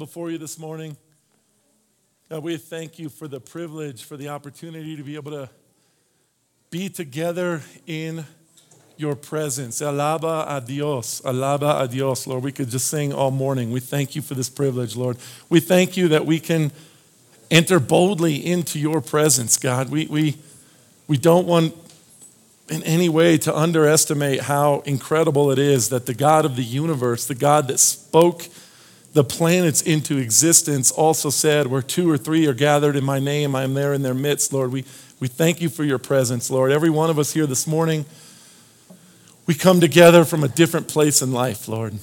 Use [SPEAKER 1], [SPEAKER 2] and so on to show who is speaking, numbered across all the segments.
[SPEAKER 1] before you this morning. God, we thank you for the privilege, for the opportunity to be able to be together in your presence. Alaba a Dios, alaba a Dios, Lord. We could just sing all morning. We thank you for this privilege, Lord. We thank you that we can enter boldly into your presence, God. We, we, we don't want in any way to underestimate how incredible it is that the God of the universe, the God that spoke the planets into existence also said, Where two or three are gathered in my name, I am there in their midst, Lord. We, we thank you for your presence, Lord. Every one of us here this morning, we come together from a different place in life, Lord.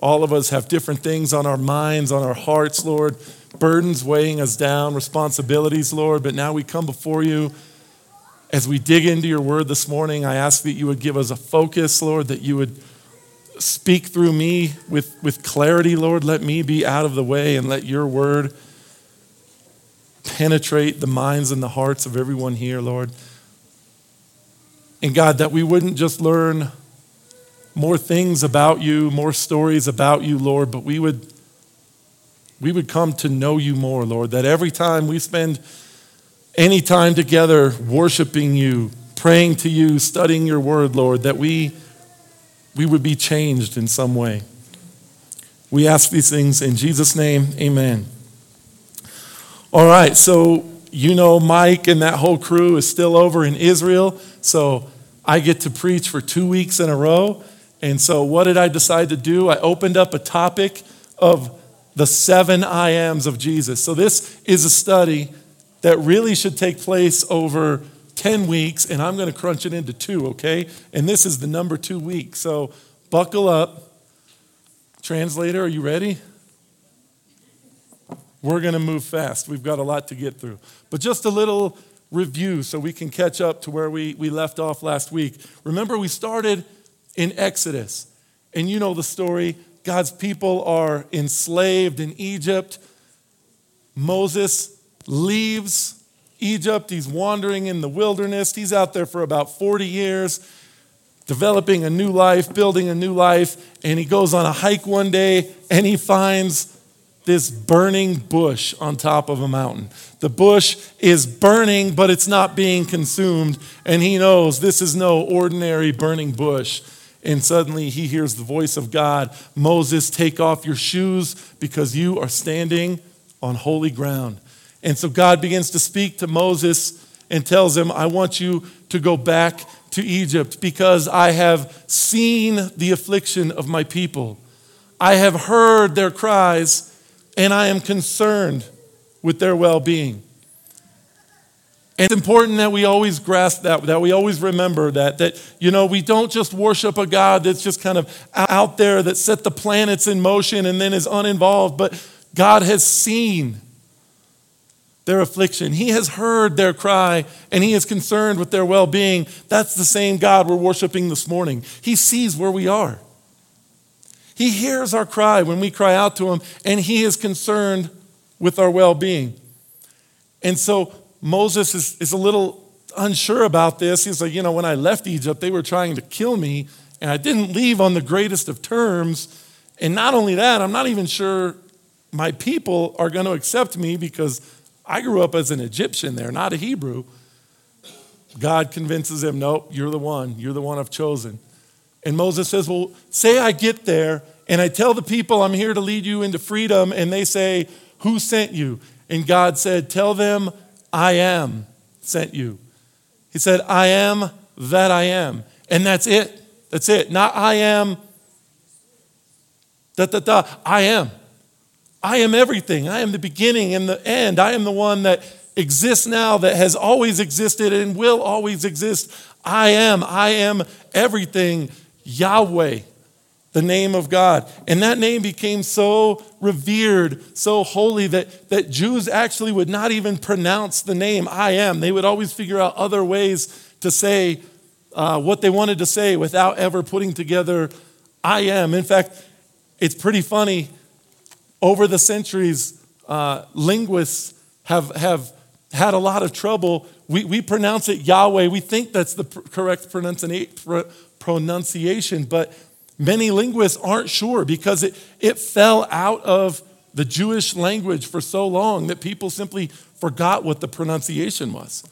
[SPEAKER 1] All of us have different things on our minds, on our hearts, Lord, burdens weighing us down, responsibilities, Lord. But now we come before you. As we dig into your word this morning, I ask that you would give us a focus, Lord, that you would speak through me with, with clarity, Lord. Let me be out of the way and let your word penetrate the minds and the hearts of everyone here, Lord. And God, that we wouldn't just learn more things about you, more stories about you, Lord, but we would we would come to know you more, Lord. That every time we spend any time together worshiping you, praying to you, studying your word, Lord, that we we would be changed in some way. We ask these things in Jesus' name, amen. All right, so you know Mike and that whole crew is still over in Israel, so I get to preach for two weeks in a row. And so, what did I decide to do? I opened up a topic of the seven I ams of Jesus. So, this is a study that really should take place over 10 weeks, and I'm going to crunch it into two, okay? And this is the number two week. So buckle up. Translator, are you ready? We're going to move fast. We've got a lot to get through. But just a little review so we can catch up to where we, we left off last week. Remember, we started in Exodus, and you know the story. God's people are enslaved in Egypt. Moses leaves Egypt. He's wandering in the wilderness. He's out there for about 40 years, developing a new life, building a new life. And he goes on a hike one day and he finds this burning bush on top of a mountain. The bush is burning, but it's not being consumed. And he knows this is no ordinary burning bush. And suddenly he hears the voice of God Moses, take off your shoes because you are standing on holy ground. And so God begins to speak to Moses and tells him, I want you to go back to Egypt because I have seen the affliction of my people. I have heard their cries and I am concerned with their well being. And it's important that we always grasp that, that we always remember that, that, you know, we don't just worship a God that's just kind of out there that set the planets in motion and then is uninvolved, but God has seen their affliction. He has heard their cry and He is concerned with their well being. That's the same God we're worshiping this morning. He sees where we are. He hears our cry when we cry out to Him, and He is concerned with our well being. And so Moses is, is a little unsure about this. He's like, you know, when I left Egypt, they were trying to kill me, and I didn't leave on the greatest of terms. And not only that, I'm not even sure my people are going to accept me because I grew up as an Egyptian there, not a Hebrew. God convinces him, Nope, you're the one. You're the one I've chosen. And Moses says, Well, say I get there and I tell the people I'm here to lead you into freedom, and they say, Who sent you? And God said, Tell them I am sent you. He said, I am that I am. And that's it. That's it. Not I am, da da da. I am. I am everything. I am the beginning and the end. I am the one that exists now, that has always existed and will always exist. I am. I am everything. Yahweh, the name of God. And that name became so revered, so holy, that, that Jews actually would not even pronounce the name I am. They would always figure out other ways to say uh, what they wanted to say without ever putting together I am. In fact, it's pretty funny over the centuries, uh, linguists have, have had a lot of trouble. We, we pronounce it Yahweh. We think that's the pr- correct pronunci- pronunciation, but many linguists aren't sure because it, it fell out of the Jewish language for so long that people simply forgot what the pronunciation was.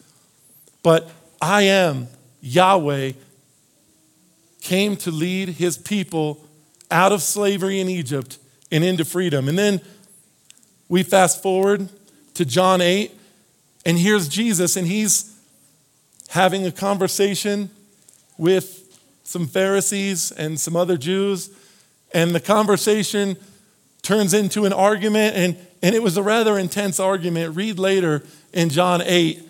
[SPEAKER 1] But I am Yahweh came to lead his people out of slavery in Egypt and into freedom. And then we fast forward to John 8, and here's Jesus, and he's having a conversation with some Pharisees and some other Jews. And the conversation turns into an argument, and, and it was a rather intense argument. Read later in John 8.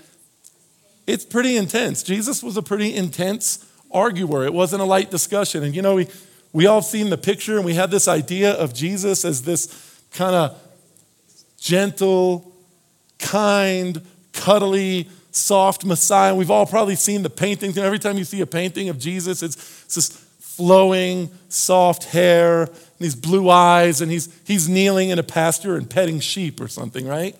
[SPEAKER 1] It's pretty intense. Jesus was a pretty intense arguer. It wasn't a light discussion. And you know, we, we all seen the picture and we had this idea of Jesus as this kind of gentle, kind, cuddly, soft Messiah. We've all probably seen the paintings. Every time you see a painting of Jesus, it's, it's this flowing, soft hair, and these blue eyes, and he's, he's kneeling in a pasture and petting sheep or something, right?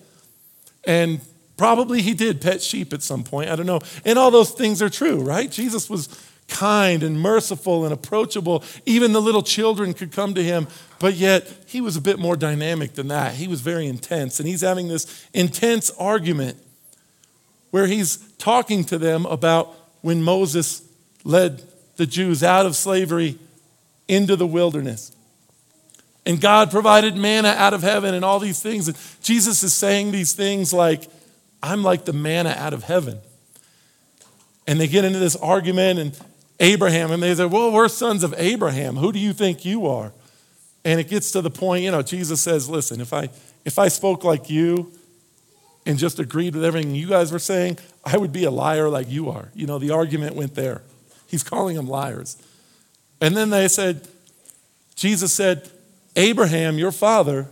[SPEAKER 1] And probably he did pet sheep at some point. I don't know. And all those things are true, right? Jesus was kind and merciful and approachable. Even the little children could come to him, but yet he was a bit more dynamic than that. He was very intense, and he's having this intense argument where he's talking to them about when Moses led the Jews out of slavery into the wilderness. And God provided manna out of heaven and all these things. And Jesus is saying these things like, I'm like the manna out of heaven. And they get into this argument, and Abraham, and they said, Well, we're sons of Abraham. Who do you think you are? And it gets to the point, you know, Jesus says, Listen, if I if I spoke like you and just agreed with everything you guys were saying, I would be a liar like you are. You know, the argument went there. He's calling them liars. And then they said, Jesus said, Abraham, your father,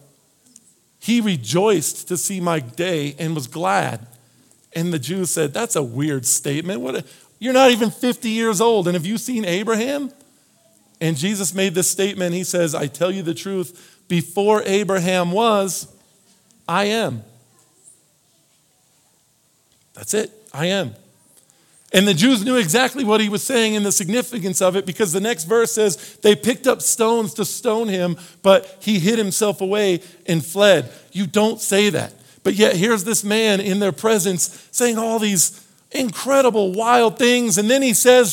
[SPEAKER 1] he rejoiced to see my day and was glad. And the Jews said, That's a weird statement. What, you're not even 50 years old. And have you seen Abraham? And Jesus made this statement. He says, I tell you the truth, before Abraham was, I am. That's it. I am. And the Jews knew exactly what he was saying and the significance of it because the next verse says they picked up stones to stone him, but he hid himself away and fled. You don't say that. But yet, here's this man in their presence saying all these incredible, wild things. And then he says